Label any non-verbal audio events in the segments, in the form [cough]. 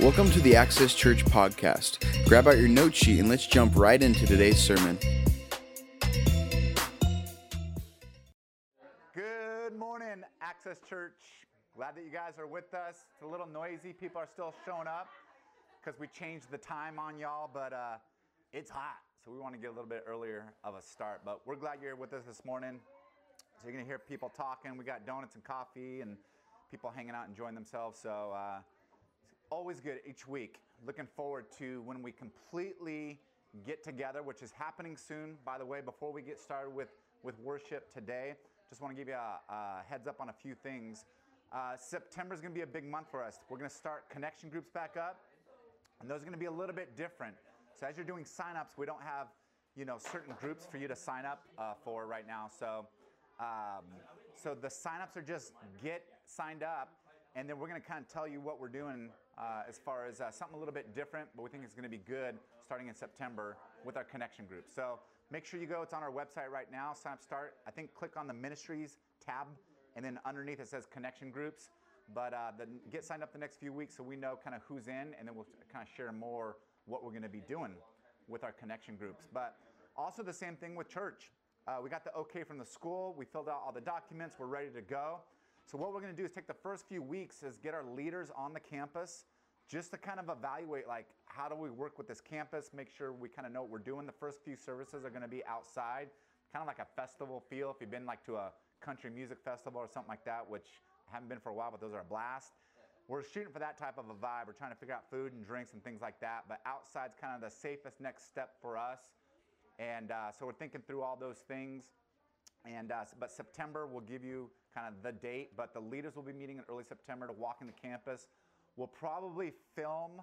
Welcome to the Access Church podcast. Grab out your note sheet and let's jump right into today's sermon. Good morning, Access Church. Glad that you guys are with us. It's a little noisy. People are still showing up because we changed the time on y'all, but uh, it's hot. So we want to get a little bit earlier of a start. But we're glad you're with us this morning. So you're to hear people talking. We got donuts and coffee and people hanging out, and enjoying themselves. So uh, always good each week. Looking forward to when we completely get together, which is happening soon. By the way, before we get started with, with worship today, just want to give you a, a heads up on a few things. Uh, September is going to be a big month for us. We're going to start connection groups back up, and those are going to be a little bit different. So as you're doing signups, we don't have you know certain groups for you to sign up uh, for right now. So um, so the signups are just get signed up, and then we're going to kind of tell you what we're doing uh, as far as uh, something a little bit different, but we think it's going to be good starting in September with our connection group. So make sure you go. It's on our website right now. Sign up start. I think click on the ministries tab, and then underneath it says connection groups. But uh, the, get signed up the next few weeks so we know kind of who's in, and then we'll kind of share more what we're going to be doing with our connection groups. But also the same thing with church. Uh, we got the okay from the school. We filled out all the documents. We're ready to go. So what we're going to do is take the first few weeks is get our leaders on the campus just to kind of evaluate like how do we work with this campus, make sure we kind of know what we're doing. The first few services are going to be outside, kind of like a festival feel. If you've been like to a country music festival or something like that, which I haven't been for a while, but those are a blast. We're shooting for that type of a vibe. We're trying to figure out food and drinks and things like that. But outside's kind of the safest next step for us. And uh, so we're thinking through all those things. And uh, but September will give you kind of the date. But the leaders will be meeting in early September to walk in the campus. We'll probably film,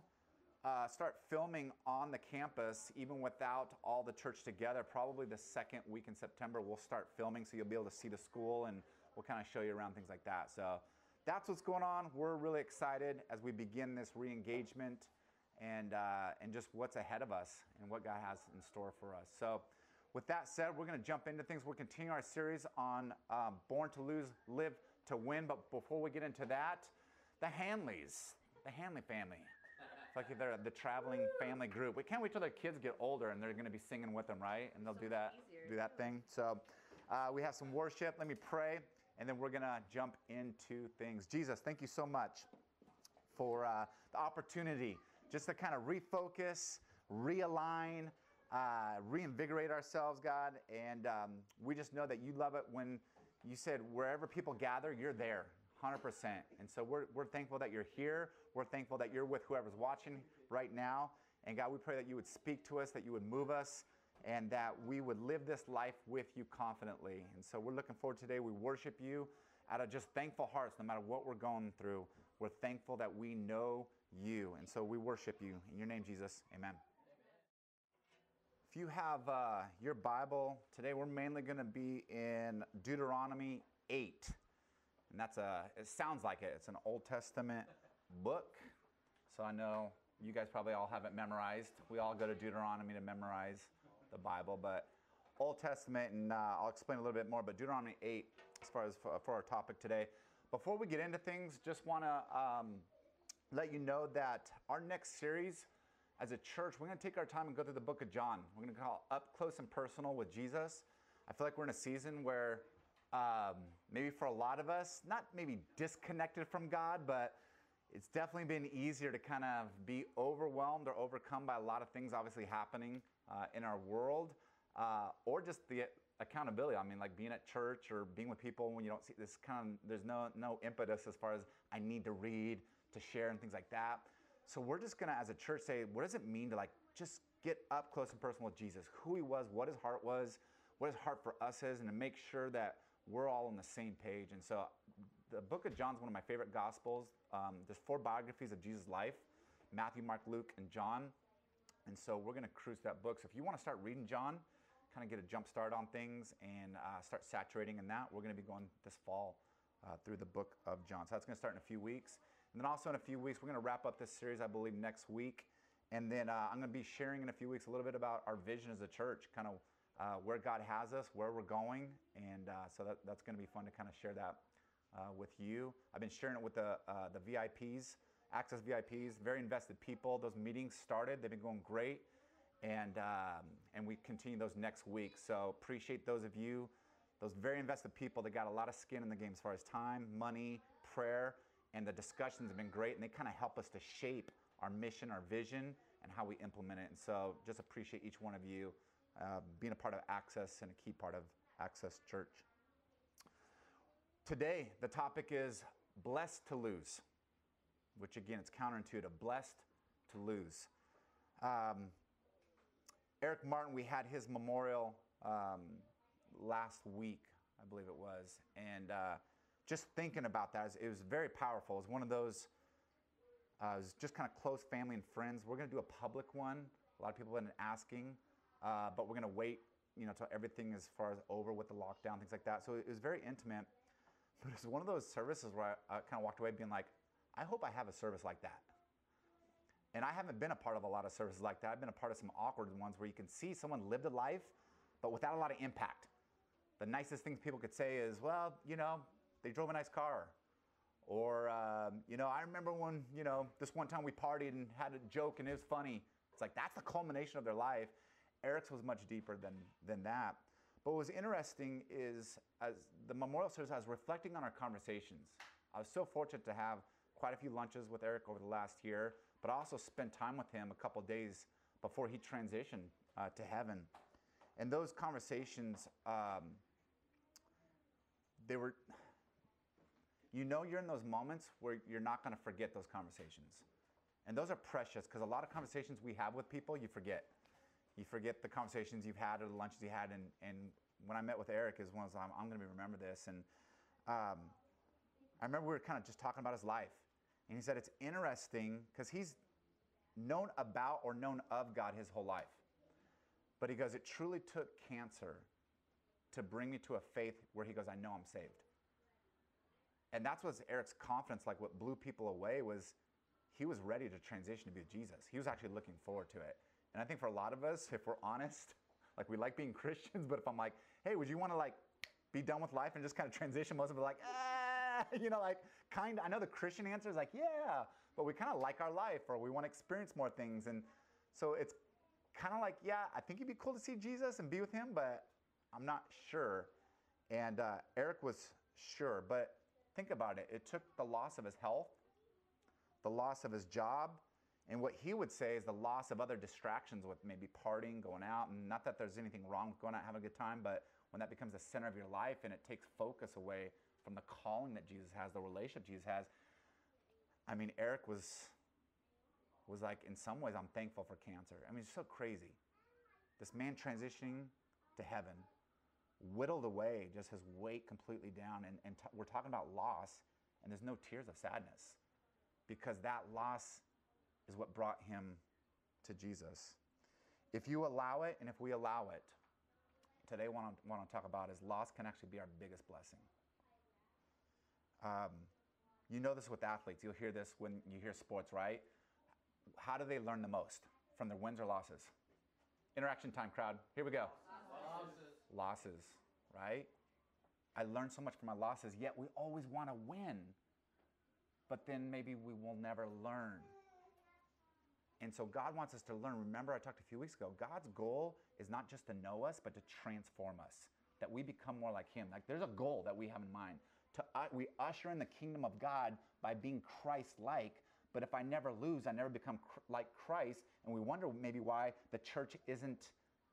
uh, start filming on the campus, even without all the church together. Probably the second week in September, we'll start filming, so you'll be able to see the school, and we'll kind of show you around things like that. So that's what's going on. We're really excited as we begin this re-engagement and uh, and just what's ahead of us and what God has in store for us. So. With that said, we're going to jump into things. We're continuing our series on um, Born to Lose, Live to Win. But before we get into that, the Hanleys, the Hanley family. It's like they're the traveling family group. We can't wait till their kids get older and they're going to be singing with them, right? And they'll do that, do that thing. So uh, we have some worship. Let me pray, and then we're going to jump into things. Jesus, thank you so much for uh, the opportunity just to kind of refocus, realign, uh, reinvigorate ourselves, God. And um, we just know that you love it when you said, wherever people gather, you're there. 100%. And so we're, we're thankful that you're here. We're thankful that you're with whoever's watching right now. And God, we pray that you would speak to us, that you would move us, and that we would live this life with you confidently. And so we're looking forward today. We worship you out of just thankful hearts, no matter what we're going through. We're thankful that we know you. And so we worship you. In your name, Jesus, amen. If you have uh, your Bible, today we're mainly going to be in Deuteronomy 8. And that's a, it sounds like it. It's an Old Testament book. So I know you guys probably all have it memorized. We all go to Deuteronomy to memorize the Bible, but Old Testament, and uh, I'll explain a little bit more, but Deuteronomy 8 as far as for, for our topic today. Before we get into things, just want to um, let you know that our next series as a church, we're going to take our time and go through the book of John. We're going to call Up Close and Personal with Jesus. I feel like we're in a season where um, maybe for a lot of us, not maybe disconnected from God, but it's definitely been easier to kind of be overwhelmed or overcome by a lot of things obviously happening uh, in our world, uh, or just the accountability. I mean, like being at church or being with people when you don't see this kind of, there's no, no impetus as far as I need to read, to share, and things like that. So we're just gonna, as a church, say, what does it mean to like just get up close and personal with Jesus, who he was, what his heart was, what his heart for us is, and to make sure that we're all on the same page. And so the book of John is one of my favorite gospels. Um, there's four biographies of Jesus' life Matthew, Mark, Luke, and John. And so we're to cruise that book. So if you want to start reading John, kind of get a jump start on things and uh, start saturating in that, we're to be going this fall uh, through the book of John. So that's going to start in a few weeks. And then also in a few weeks, we're going to wrap up this series, I believe, next week. And then uh, I'm going to be sharing in a few weeks a little bit about our vision as a church, kind of uh, where God has us, where we're going. And uh, so that, that's going to be fun to kind of share that uh, with you. I've been sharing it with the, uh, the VIPs, Access VIPs, very invested people. Those meetings started, they've been going great. And, um, and we continue those next week. So appreciate those of you, those very invested people that got a lot of skin in the game as far as time, money, prayer, and the discussions have been great. And they kind of help us to shape our mission, our vision, and how we implement it. And so just appreciate each one of you uh, being a part of Access and a key part of Access Church. Today, the topic is blessed to lose, which again, it's counterintuitive. Blessed to lose. Um, Eric Martin, we had his memorial um, last week, I believe it was, and uh, just thinking about that, it was very powerful. It was one of those, uh, it was just kind of close family and friends. We're going to do a public one. A lot of people have been asking, uh, but we're going to wait, you know, till everything as far as over with the lockdown, things like that. So it was very intimate. [laughs] But was one of those services where I, I kind of walked away being like, I hope I have a service like that. And I haven't been a part of a lot of services like that. I've been a part of some awkward ones where you can see someone lived a life, but without a lot of impact. The nicest things people could say is, well, you know, they drove a nice car. Or, um, you know, I remember when, you know, this one time we partied and had a joke and it was funny. It's like that's the culmination of their life. Eric's was much deeper than, than that. But what was interesting is as the memorial service, I was reflecting on our conversations. I was so fortunate to have quite a few lunches with Eric over the last year, but I also spent time with him a couple days before he transitioned uh, to heaven. And those conversations, um, they were, you know, you're in those moments where you're not going to forget those conversations. And those are precious because a lot of conversations we have with people, you forget you forget the conversations you've had or the lunches you had. And, and when I met with Eric, is one of I'm, I'm going to remember this. And um, I remember we were kind of just talking about his life. And he said it's interesting because he's known about or known of God his whole life. But he goes, it truly took cancer to bring me to a faith where he goes, I know I'm saved. And that's what Eric's confidence, like what blew people away, was he was ready to transition to be with Jesus. He was actually looking forward to it. And I think for a lot of us, if we're honest, [laughs] like we like being [laughs] Christians, but if I'm like, hey, would you want to like be done with life and just kind of transition? Most of us are like, ah, [laughs] you know, like kind of, I know the Christian answer is like, yeah, but we kind of like our life or we want to experience more things. And so it's kind of like, yeah, I think it'd be cool to see Jesus and be with him, but I'm not sure. And uh, Eric was sure, but think about it. It took the loss of his health, the loss of his job, and what he would say is the loss of other distractions with maybe partying, going out, and not that there's anything wrong with going out having a good time, but when that becomes the center of your life and it takes focus away from the calling that Jesus has, the relationship Jesus has. I mean, Eric was was like, in some ways, I'm thankful for cancer. I mean, it's so crazy. This man transitioning to heaven whittled away just his weight completely down. And, and we're talking about loss, and there's no tears of sadness because that loss is what brought him to Jesus. If you allow it, and if we allow it, today what I want to talk about is loss can actually be our biggest blessing. Um, you know this with athletes. You'll hear this when you hear sports, right? How do they learn the most? From their wins or losses? Interaction time, crowd. Here we go. Losses. Right? I learned so much from my losses, yet we always want to win. But then maybe we will never learn. And so God wants us to learn. Remember, I talked a few weeks ago, God's goal is not just to know us, but to transform us, that we become more like Him. Like there's a goal that we have in mind. To, uh, we usher in the kingdom of God by being Christ like. But if I never lose, I never become cr- like Christ. And we wonder maybe why the church isn't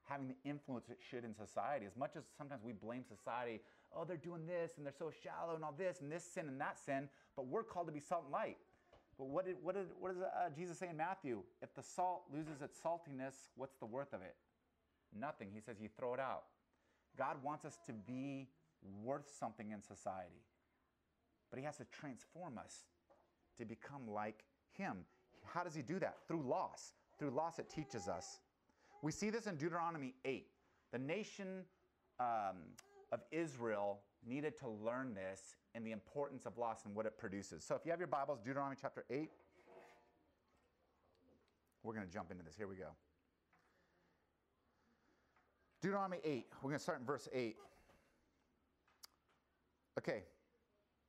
having the influence it should in society. As much as sometimes we blame society, oh, they're doing this and they're so shallow and all this and this sin and that sin, but we're called to be salt and light. But what did, what did, what does uh, Jesus say in Matthew? If the salt loses its saltiness, what's the worth of it? Nothing. He says you throw it out. God wants us to be worth something in society. But he has to transform us to become like him. How does he do that? Through loss. Through loss, it teaches us. We see this in Deuteronomy 8. The nation um, of Israel needed to learn this and the importance of loss and what it produces. So if you have your Bibles, Deuteronomy chapter 8, we're going to jump into this. Here we go. Deuteronomy 8, we're going to start in verse 8. Okay.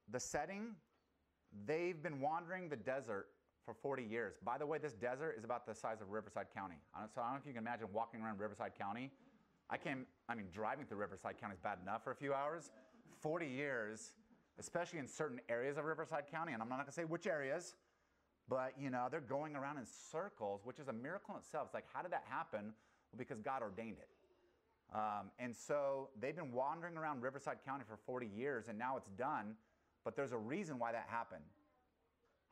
the setting, they've been wandering the desert for 40 years. By the way, this desert is about the size of Riverside County. So I don't know if you can imagine walking around Riverside County. I came, I mean, driving through Riverside County is bad enough for a few hours. 40 years, especially in certain areas of Riverside County, and I'm not to say which areas, but you know, they're going around in circles, which is a miracle in itself. It's like, how did that happen? Well, because God ordained it. Um, and so they've been wandering around Riverside County for 40 years, and now it's done. But there's a reason why that happened.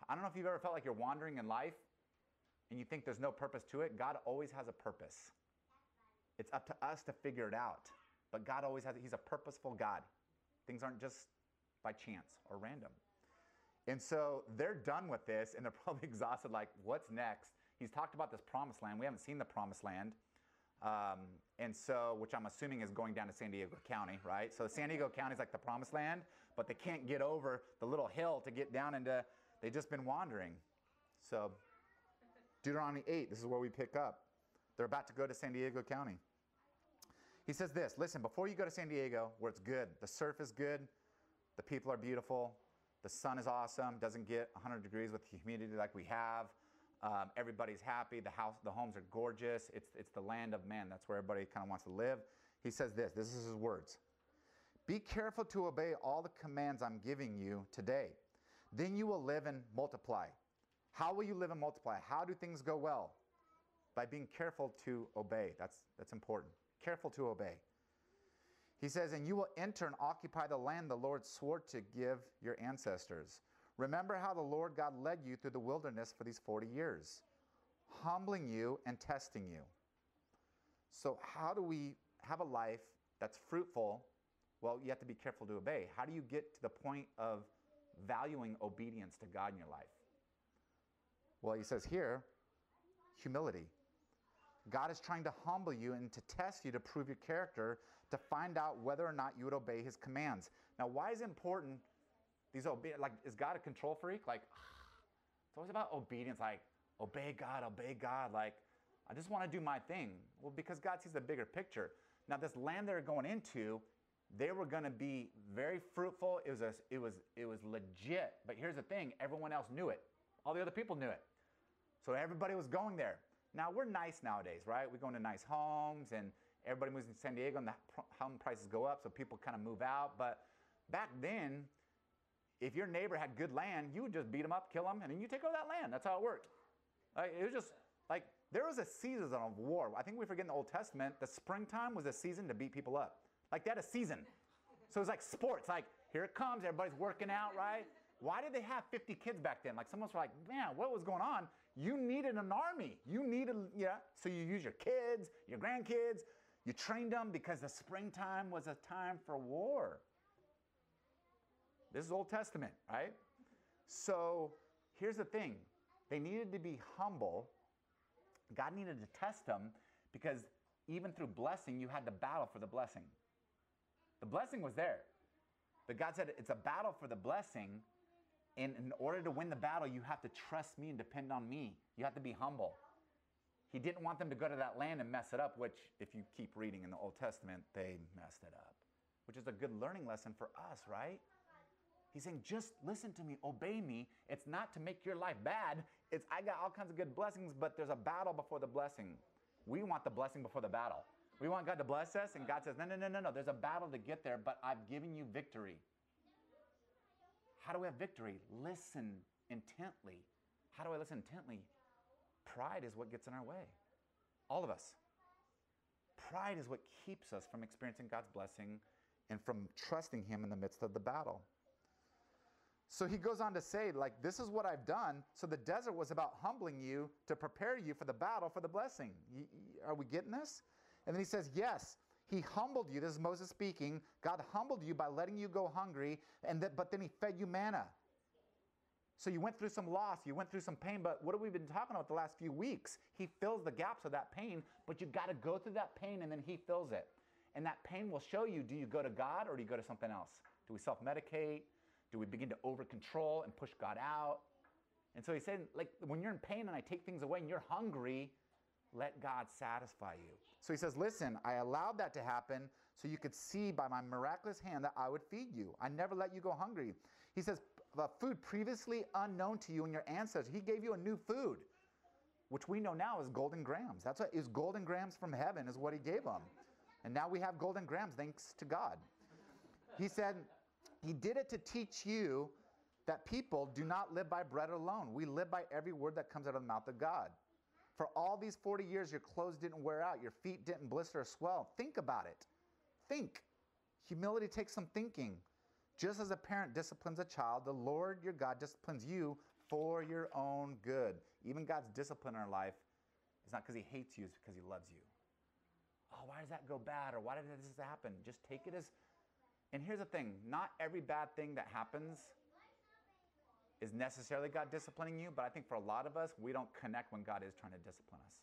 I don't know if you've ever felt like you're wandering in life and you think there's no purpose to it. God always has a purpose. It's up to us to figure it out. But God always has, He's a purposeful God. Things aren't just by chance or random. And so they're done with this and they're [laughs] probably exhausted, like, what's next? He's talked about this promised land. We haven't seen the promised land. Um, and so, which I'm assuming is going down to San Diego County, right? So San Diego County is like the promised land, but they can't get over the little hill to get down into, they've just been wandering. So, Deuteronomy 8, this is where we pick up. They're about to go to San Diego County. He says this listen, before you go to San Diego, where it's good, the surf is good, the people are beautiful, the sun is awesome, doesn't get 100 degrees with the humidity like we have. Um, everybody's happy. The house, the homes are gorgeous. It's, it's the land of man. That's where everybody kind of wants to live. He says this. This is his words. Be careful to obey all the commands I'm giving you today. Then you will live and multiply. How will you live and multiply? How do things go well? By being careful to obey. That's, that's important. Careful to obey. He says, And you will enter and occupy the land the Lord swore to give your ancestors. Remember how the Lord God led you through the wilderness for these 40 years, humbling you and testing you. So, how do we have a life that's fruitful? Well, you have to be careful to obey. How do you get to the point of valuing obedience to God in your life? Well, he says here humility. God is trying to humble you and to test you to prove your character to find out whether or not you would obey his commands. Now, why is it important? These obe- like is God a control freak? Like [sighs] it's always about obedience, like obey God, obey God. Like I just want to do my thing. Well, because God sees the bigger picture. Now, this land they're going into, they were going to be very fruitful. It was a, it was it was legit. But here's the thing: everyone else knew it. All the other people knew it. So everybody was going there. Now we're nice nowadays, right? We go into nice homes and everybody moves to San Diego and the home prices go up, so people kind of move out. But back then, if your neighbor had good land, you would just beat them up, kill them, and then you take over that land. That's how it worked. Like, it was just like there was a season of war. I think we forget in the Old Testament, the springtime was a season to beat people up. Like they had a season. So it was like sports. Like here it comes, everybody's working out, right? Why did they have 50 kids back then? Like someone's like, man, what was going on? You needed an army. You needed, yeah. So you use your kids, your grandkids, you trained them because the springtime was a time for war. This is Old Testament, right? So here's the thing they needed to be humble. God needed to test them because even through blessing, you had to battle for the blessing. The blessing was there. But God said it's a battle for the blessing. And in order to win the battle, you have to trust me and depend on me. You have to be humble. He didn't want them to go to that land and mess it up, which, if you keep reading in the Old Testament, they messed it up, which is a good learning lesson for us, right? He's saying, just listen to me, obey me. It's not to make your life bad. It's I got all kinds of good blessings, but there's a battle before the blessing. We want the blessing before the battle. We want God to bless us, and God says, no, no, no, no, no. There's a battle to get there, but I've given you victory. How do we have victory? Listen intently. How do I listen intently? Pride is what gets in our way. All of us. Pride is what keeps us from experiencing God's blessing and from trusting Him in the midst of the battle. So he goes on to say, like, this is what I've done. So the desert was about humbling you to prepare you for the battle, for the blessing. are we getting this? And then he says, yes, he humbled you. This is Moses speaking. God humbled you by letting you go hungry, and that, but then he fed you manna. So you went through some loss, you went through some pain, but what have we been talking about the last few weeks? He fills the gaps of that pain, but you got to go through that pain and then he fills it. And that pain will show you do you go to God or do you go to something else? Do we self medicate? Do we begin to over control and push God out? And so he's saying, like, when you're in pain and I take things away and you're hungry, let God satisfy you. So he says, listen, I allowed that to happen so you could see by my miraculous hand that I would feed you. I never let you go hungry. He says, food previously unknown to you and your ancestors. He gave you a new food, which we know now is Golden Grahams. That's what is Golden Grahams from heaven is what he gave them. And now we have Golden Grahams thanks to God. He said, He did it to teach you that people do not live by bread alone. We live by every word that comes out of the mouth of God. For all these 40 years, your clothes didn't wear out, your feet didn't blister or swell. Think about it. Think. Humility takes some thinking. Just as a parent disciplines a child, the Lord your God disciplines you for your own good. Even God's discipline in our life is not because he hates you, it's because he loves you. Oh, why does that go bad? Or why did this happen? Just take it as. And here's the thing not every bad thing that happens is necessarily God disciplining you, but I think for a lot of us, we don't connect when God is trying to discipline us.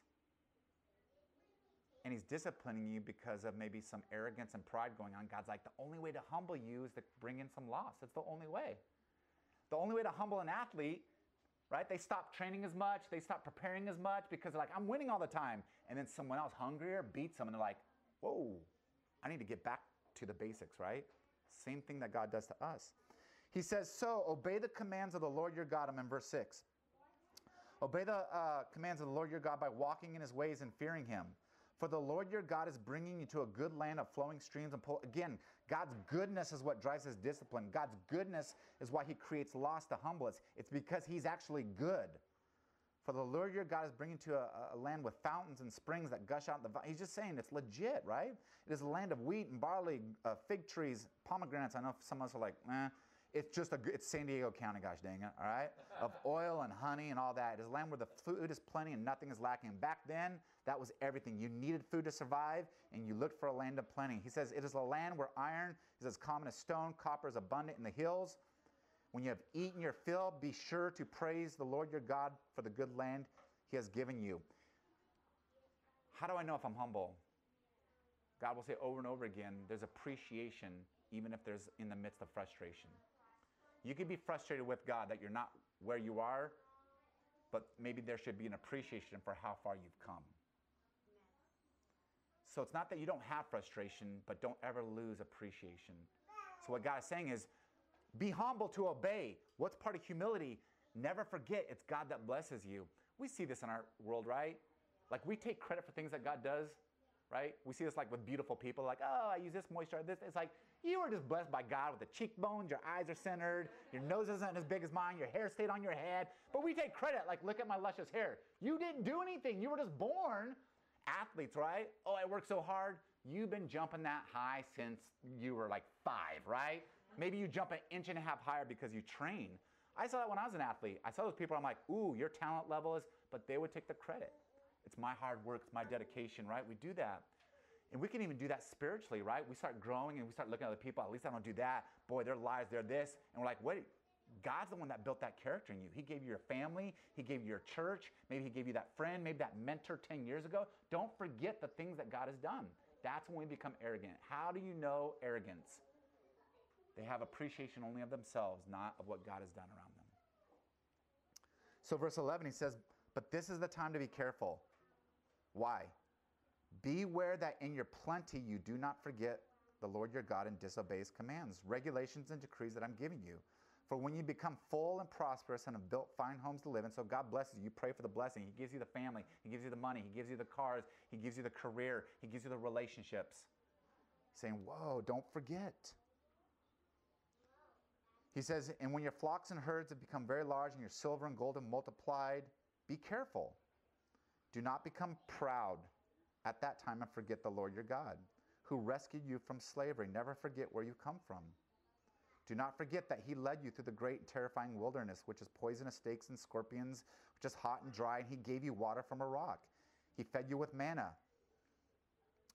And He's disciplining you because of maybe some arrogance and pride going on. God's like, the only way to humble you is to bring in some loss. That's the only way. The only way to humble an athlete, right? They stop training as much, they stop preparing as much because they're like, I'm winning all the time. And then someone else hungrier beats them and they're like, whoa, I need to get back to the basics, right? Same thing that God does to us. He says, So obey the commands of the Lord your God. I'm in verse 6. Obey the uh, commands of the Lord your God by walking in his ways and fearing him. For the Lord your God is bringing you to a good land of flowing streams and pull. Again, God's goodness is what drives his discipline. God's goodness is why he creates loss to humble us. It's because he's actually good. For the Lord your God is bringing to a, a land with fountains and springs that gush out the vine. He's just saying it's legit, right? It is a land of wheat and barley, uh, fig trees, pomegranates. I know some of us are like, eh. It's just a it's San Diego County, gosh dang it, all right? [laughs] of oil and honey and all that. It is a land where the food is plenty and nothing is lacking. back then, that was everything. You needed food to survive, and you looked for a land of plenty. He says, It is a land where iron is as common as stone, copper is abundant in the hills. When you have eaten your fill, be sure to praise the Lord your God for the good land he has given you. How do I know if I'm humble? God will say over and over again, there's appreciation, even if there's in the midst of frustration. You could be frustrated with God that you're not where you are, but maybe there should be an appreciation for how far you've come. So it's not that you don't have frustration, but don't ever lose appreciation. So what God is saying is be humble to obey. What's part of humility? Never forget it's God that blesses you. We see this in our world, right? Like we take credit for things that God does, right? We see this like with beautiful people, like, oh, I use this moisturizer, this. It's like, you were just blessed by God with the cheekbones, your eyes are centered, your nose isn't as big as mine, your hair stayed on your head. But we take credit, like, look at my luscious hair. You didn't do anything, you were just born. Athletes, right? Oh, I worked so hard. You've been jumping that high since you were like five, right? Maybe you jump an inch and a half higher because you train. I saw that when I was an athlete. I saw those people, I'm like, ooh, your talent level is, but they would take the credit. It's my hard work, it's my dedication, right? We do that. And we can even do that spiritually, right? We start growing and we start looking at other people. At least I don't do that. Boy, their lives, they're this. And we're like, wait, God's the one that built that character in you. He gave you your family, He gave you your church, maybe He gave you that friend, maybe that mentor 10 years ago. Don't forget the things that God has done. That's when we become arrogant. How do you know arrogance? They have appreciation only of themselves, not of what God has done around them. So, verse 11, he says, But this is the time to be careful. Why? Beware that in your plenty you do not forget the Lord your God and disobey his commands, regulations, and decrees that I'm giving you. For when you become full and prosperous and have built fine homes to live in, so God blesses you, you pray for the blessing. He gives you the family, He gives you the money, He gives you the cars, He gives you the career, He gives you the relationships. saying, Whoa, don't forget. He says, And when your flocks and herds have become very large and your silver and gold have multiplied, be careful. Do not become proud at that time and forget the Lord your God, who rescued you from slavery. Never forget where you come from. Do not forget that he led you through the great and terrifying wilderness, which is poisonous snakes and scorpions, which is hot and dry, and he gave you water from a rock. He fed you with manna,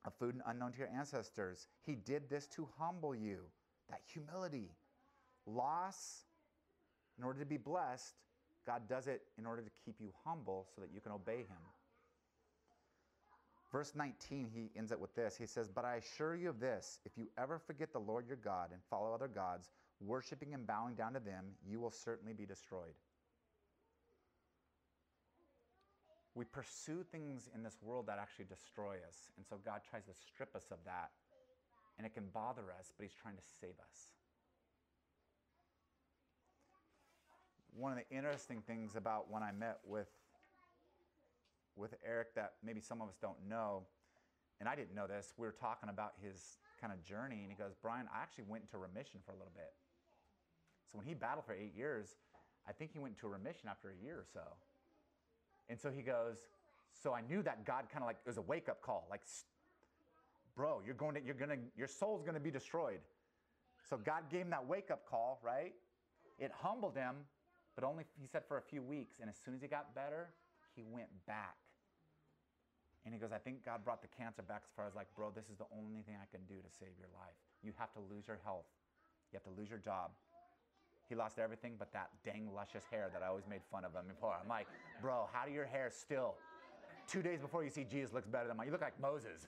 a food unknown to your ancestors. He did this to humble you. That humility, loss, in order to be blessed, God does it in order to keep you humble so that you can obey him. Verse 19, he ends it with this. He says, But I assure you of this if you ever forget the Lord your God and follow other gods, worshiping and bowing down to them, you will certainly be destroyed. We pursue things in this world that actually destroy us. And so God tries to strip us of that and it can bother us, but He's trying to save us. One of the interesting things about when I met with, with Eric that maybe some of us don't know, and I didn't know this, we were talking about his kind of journey, and he goes, Brian, I actually went into remission for a little bit. So when he battled for eight years, I think he went into remission after a year or so. And so he goes, so I knew that God kind of like it was a wake up call, like, bro, you're going to, you're gonna, your soul's gonna be destroyed. So God gave him that wake up call, right? It humbled him, but only he said for a few weeks. And as soon as he got better, he went back. And he goes, I think God brought the cancer back as far as like, bro, this is the only thing I can do to save your life. You have to lose your health. You have to lose your job. He lost everything but that dang luscious hair that I always made fun of him before. I'm like, bro, how do your hair still, two days before you see Jesus, looks better than mine? You look like Moses.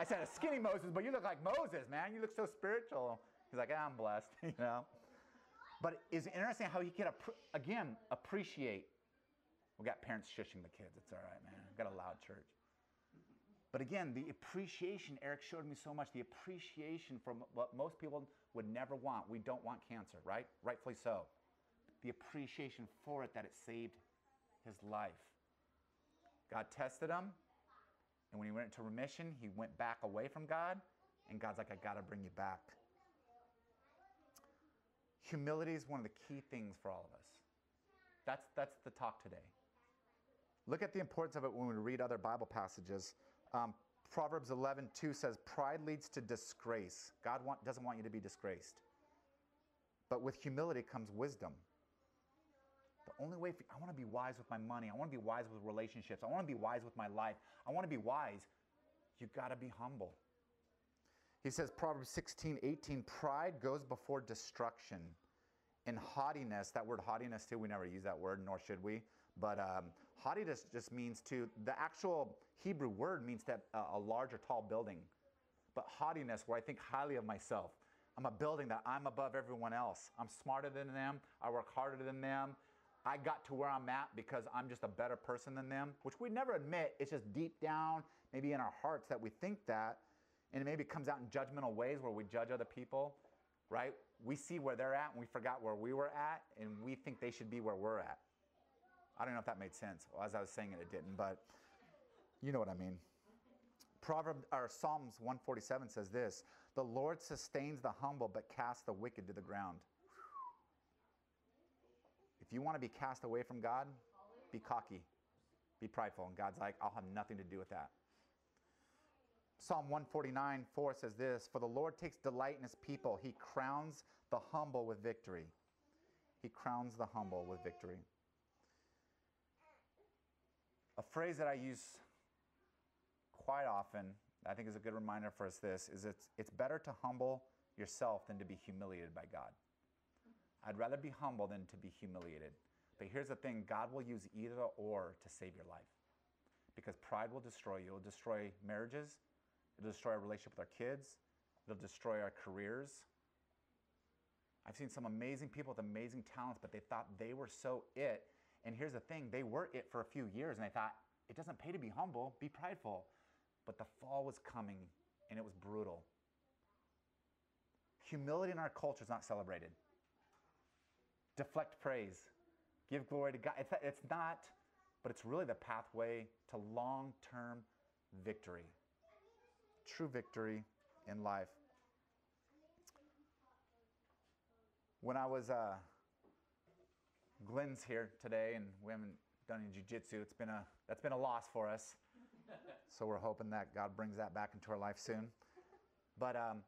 I said a skinny Moses, but you look like Moses, man. You look so spiritual. He's like, I'm blessed, [laughs] you know. But it's interesting how he could, again, appreciate. We got parents shushing the kids. It's all right, man. We got a loud church. But again, the appreciation, Eric showed me so much, the appreciation for what most people would never want. We don't want cancer, right? Rightfully so. The appreciation for it that it saved his life. God tested him, and when he went into remission, he went back away from God, and God's like, I got to bring you back. Humility is one of the key things for all of us. That's, that's the talk today. Look at the importance of it when we read other Bible passages. Um, Proverbs 11, 2 says, Pride leads to disgrace. God want, doesn't want you to be disgraced. But with humility comes wisdom. The only way, for, I want to be wise with my money. I want to be wise with relationships. I want to be wise with my life. I want to be wise. You got to be humble. He says, Proverbs 16, 18, pride goes before destruction. And haughtiness, that word haughtiness too, we never use that word, nor should we. But um, haughtiness just means to, the actual Hebrew word means that uh, a large or tall building. But haughtiness, where I think highly of myself. I'm a building that I'm above everyone else. I'm smarter than them. I work harder than them. I got to where I'm at because I'm just a better person than them, which we never admit. It's just deep down, maybe in our hearts, that we think that. And it maybe comes out in judgmental ways where we judge other people, right? We see where they're at and we forgot where we were at, and we think they should be where we're at. I don't know if that made sense. Well, as I was saying it, it didn't, but you know what I mean. Proverb or Psalms 147 says this: "The Lord sustains the humble, but casts the wicked to the ground." If you want to be cast away from God, be cocky, be prideful, and God's like, "I'll have nothing to do with that." Psalm 149, 4 says this For the Lord takes delight in his people. He crowns the humble with victory. He crowns the humble with victory. A phrase that I use quite often, I think is a good reminder for us this, is it's, it's better to humble yourself than to be humiliated by God. I'd rather be humble than to be humiliated. But here's the thing God will use either or to save your life. Because pride will destroy you. It'll destroy marriages, it'll destroy our relationship with our kids, it'll destroy our careers. I've seen some amazing people with amazing talents, but they thought they were so it and here's the thing they were it for a few years, and they thought, it doesn't pay to be humble, be prideful. But the fall was coming, and it was brutal. Humility in our culture is not celebrated. Deflect praise, give glory to God. It's, not, but it's really the pathway to long term victory. True victory in life. When I was uh, Glenn's here today, and we haven't done any jujitsu. It's been a that's been a loss for us. [laughs] so we're hoping that God brings that back into our life soon. But um,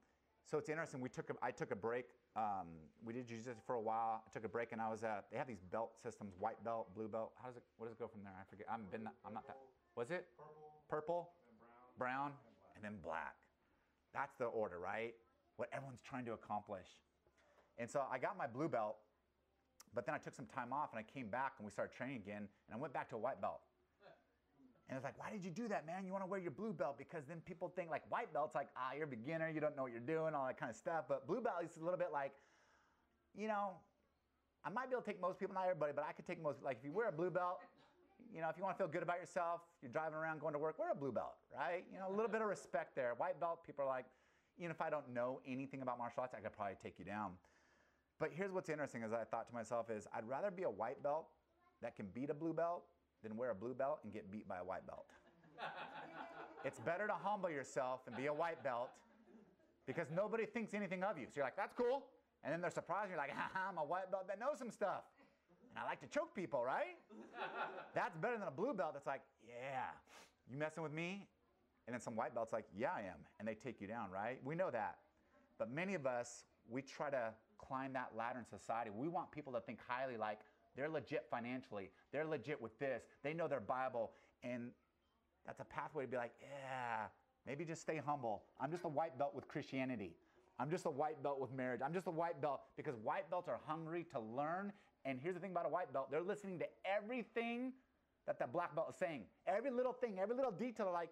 so it's interesting. We took a, I took a break. Um, we did jujitsu for a while. I took a break, and I was at. They have these belt systems: white belt, blue belt. How does it? What does it go from there? I forget. I'm been. I'm not that. Was it purple? Purple, brown, brown, and then black. That's the order, right? What everyone's trying to accomplish. And so I got my blue belt, but then I took some time off and I came back and we started training again and I went back to a white belt. And it's like, why did you do that, man? You want to wear your blue belt because then people think like white belt's like, ah, you're a beginner, you don't know what you're doing, all that kind of stuff. But blue belt is a little bit like, you know, I might be able to take most people, not everybody, but I could take most. Like if you wear a blue belt, you know, if you want to feel good about yourself, you're driving around going to work, wear a blue belt, right? You know, a little bit of respect there. White belt, people are like, even if I don't know anything about martial arts, I could probably take you down. But here's what's interesting as I thought to myself is I'd rather be a white belt that can beat a blue belt than wear a blue belt and get beat by a white belt. [laughs] it's better to humble yourself and be a white belt because nobody thinks anything of you. So you're like, that's cool. And then they're surprised. You're like, I'm a white belt that knows some stuff. And I like to choke people, right? [laughs] that's better than a blue belt that's like, yeah, you messing with me? And then some white belts like, yeah, I am. And they take you down, right? We know that. But many of us, we try to climb that ladder in society. We want people to think highly like they're legit financially, they're legit with this, they know their Bible. And that's a pathway to be like, yeah, maybe just stay humble. I'm just a white belt with Christianity. I'm just a white belt with marriage. I'm just a white belt because white belts are hungry to learn. And here's the thing about a white belt they're listening to everything that that black belt is saying. Every little thing, every little detail, like,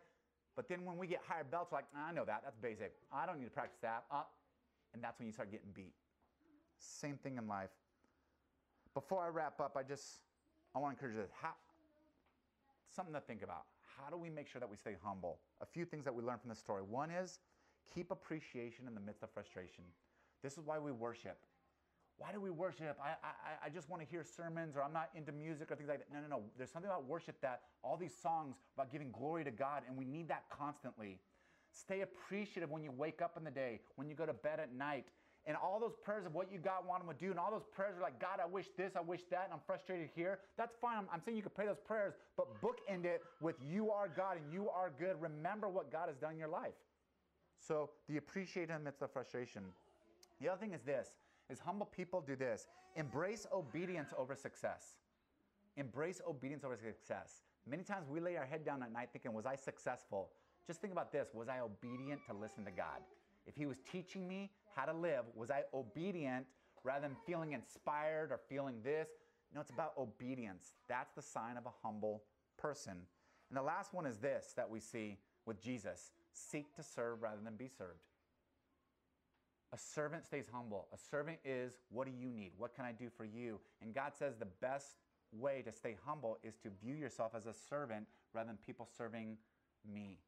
but then when we get higher belts, like, I know that, that's basic. I don't need to practice that. Uh, and that's when you start getting beat. Same thing in life. Before I wrap up, I just I want to encourage you. How, something to think about. How do we make sure that we stay humble? A few things that we learn from this story. One is keep appreciation in the midst of frustration. This is why we worship. Why do we worship? I, I, I just want to hear sermons or I'm not into music or things like that. No, no, no. There's something about worship that all these songs about giving glory to God, and we need that constantly. Stay appreciative when you wake up in the day, when you go to bed at night, and all those prayers of what you God want him to do, and all those prayers are like, God, I wish this, I wish that, and I'm frustrated here. That's fine. I'm, I'm saying you can pray those prayers, but bookend it with you are God and you are good. Remember what God has done in your life. So the appreciation amidst the frustration. The other thing is this is humble people do this. Embrace obedience over success. Embrace obedience over success. Many times we lay our head down at night thinking, was I successful? Just think about this. Was I obedient to listen to God? If he was teaching me how to live, was I obedient rather than feeling inspired or feeling this? No, it's about obedience. That's the sign of a humble person. And the last one is this that we see with Jesus seek to serve rather than be served. A servant stays humble. A servant is, what do you need? What can I do for you? And God says the best way to stay humble is to view yourself as a servant rather than people serving me.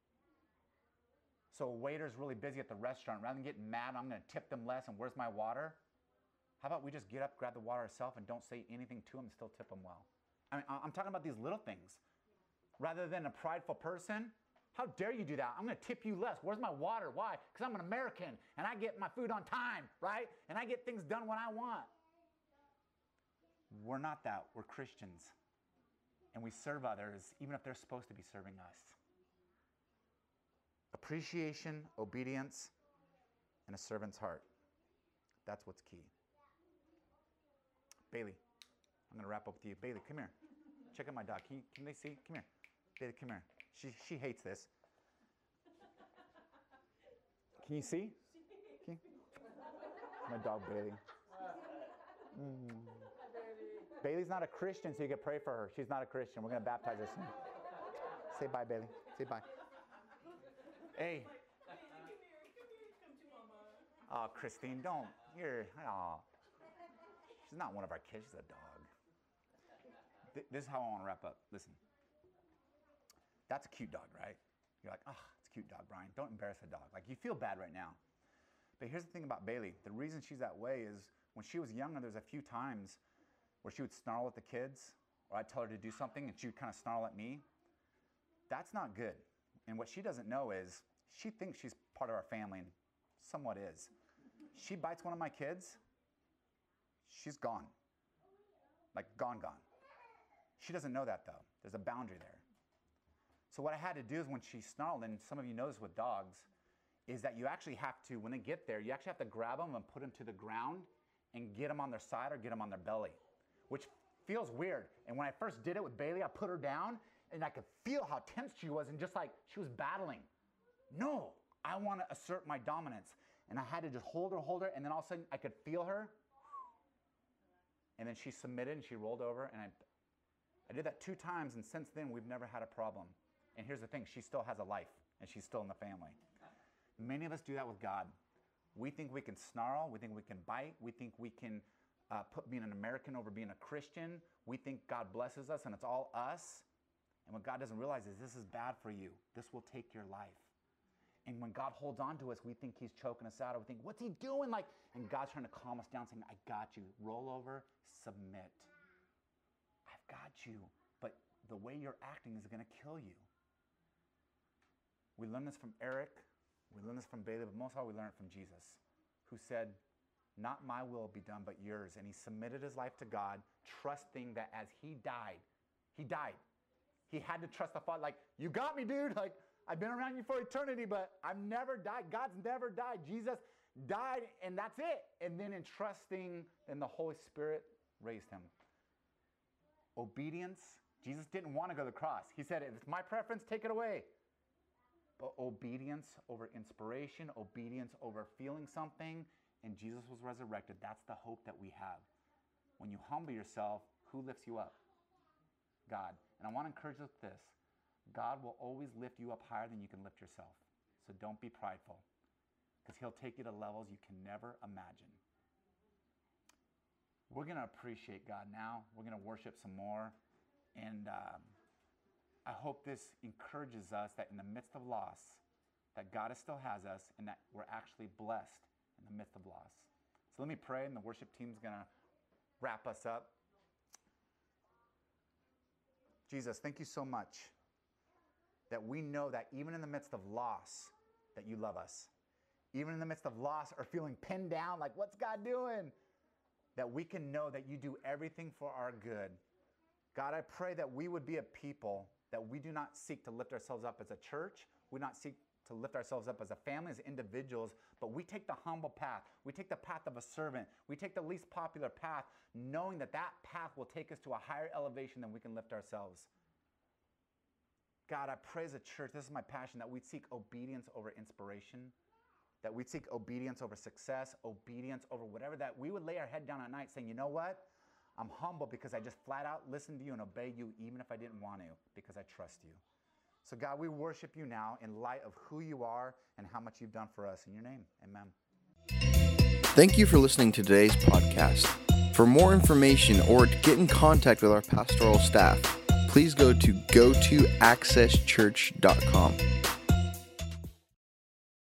So a waiter's really busy at the restaurant. Rather than getting mad, I'm to tip them less and where's my water? How about we just get up, grab the water ourselves, and don't say anything to them and still tip them well? I mean, I'm talking about these little things. Rather than a prideful person, how dare you do that? I'm to tip you less. Where's my water? Why? Because I'm an American and I get my food on time, right? And I get things done when I want. We're not that. We're Christians. And we serve others even if they're supposed to be serving us appreciation, obedience, and a servant's heart. That's what's key. Bailey, I'm going to wrap up with you. Bailey, come here. Check out my dog. Can, you, can they see? Come here. Bailey, come here. She, she hates this. Can you see? Can you? My dog, Bailey. Mm. Bailey's not a Christian, so you can pray for her. She's not a Christian. We're going to baptize her soon. Say bye, Bailey. Say bye. Hey. Oh, Christine, don't. You're, oh. She's not one of our kids, she's a dog. This is how I want to wrap up. Listen. That's a cute dog, right? You're like, oh, it's a cute dog, Brian. Don't embarrass the dog. Like, you feel bad right now. But here's the thing about Bailey. The reason she's that way is when she was younger, there's a few times where she would snarl at the kids, or I'd tell her to do something and she would kind of snarl at me. That's not good. And what she doesn't know is she thinks she's part of our family and somewhat is. She bites one of my kids, she's gone. Like, gone, gone. She doesn't know that though. There's a boundary there. So, what I had to do is when she snarled, and some of you know this with dogs, is that you actually have to, when they get there, you actually have to grab them and put them to the ground and get them on their side or get them on their belly, which feels weird. And when I first did it with Bailey, I put her down and I could feel how tense she was and just like she was battling. No, I want to assert my dominance. And I had to just hold her, hold her, and then all of a sudden I could feel her. And then she submitted and she rolled over, and I, I did that two times, and since then we've never had a problem. And here's the thing she still has a life, and she's still in the family. Many of us do that with God. We think we can snarl, we think we can bite, we think we can uh, put being an American over being a Christian. We think God blesses us and it's all us. And what God doesn't realize is this is bad for you. This will take your life. And when God holds on to us, we think He's choking us out, or we think, what's He doing? Like, and God's trying to calm us down, saying, I got you. Roll over, submit. I've got you. But the way you're acting is going to kill you. We learn this from Eric, we learn this from Bailey, but most of all, we learn it from Jesus, who said, Not my will be done, but yours. And he submitted his life to God, trusting that as he died, he died. He had to trust the Father, like, You got me, dude. Like, I've been around you for eternity, but I've never died. God's never died. Jesus died, and that's it. And then in trusting in the Holy Spirit, raised him. Obedience. Jesus didn't want to go to the cross. He said, it's my preference, take it away but obedience over inspiration, obedience over feeling something, and Jesus was resurrected. That's the hope that we have. When you humble yourself, who lifts you up? God. And I want to encourage you with this God will always lift you up higher than you can lift yourself. So don't be prideful, because He'll take you to levels you can never imagine. We're going to appreciate God now. We're going to worship some more. And. Um, I hope this encourages us that in the midst of loss, that God still has us and that we're actually blessed in the midst of loss. So let me pray, and the worship team's going to wrap us up. Jesus, thank you so much that we know that even in the midst of loss, that you love us. Even in the midst of loss or feeling pinned down, like, what's God doing? That we can know that you do everything for our good. God, I pray that we would be a people that we do not seek to lift ourselves up as a church. We not seek to lift ourselves up as a family, as individuals, but we take the humble path. We take the path of a servant. We take the least popular path, knowing that that path will take us to a higher elevation than we can lift ourselves. God, I pray as a church, this is my passion, that we'd seek obedience over inspiration, that we'd seek obedience over success, obedience over whatever, that we would lay our head down at night saying, you know what? I'm humble because I just flat out listened to you and obeyed you even if I didn't want to because I trust you. So, God, we worship you now in light of who you are and how much you've done for us. In your name, amen. Thank you for listening to today's podcast. For more information or to get in contact with our pastoral staff, please go to go to accesschurch.com.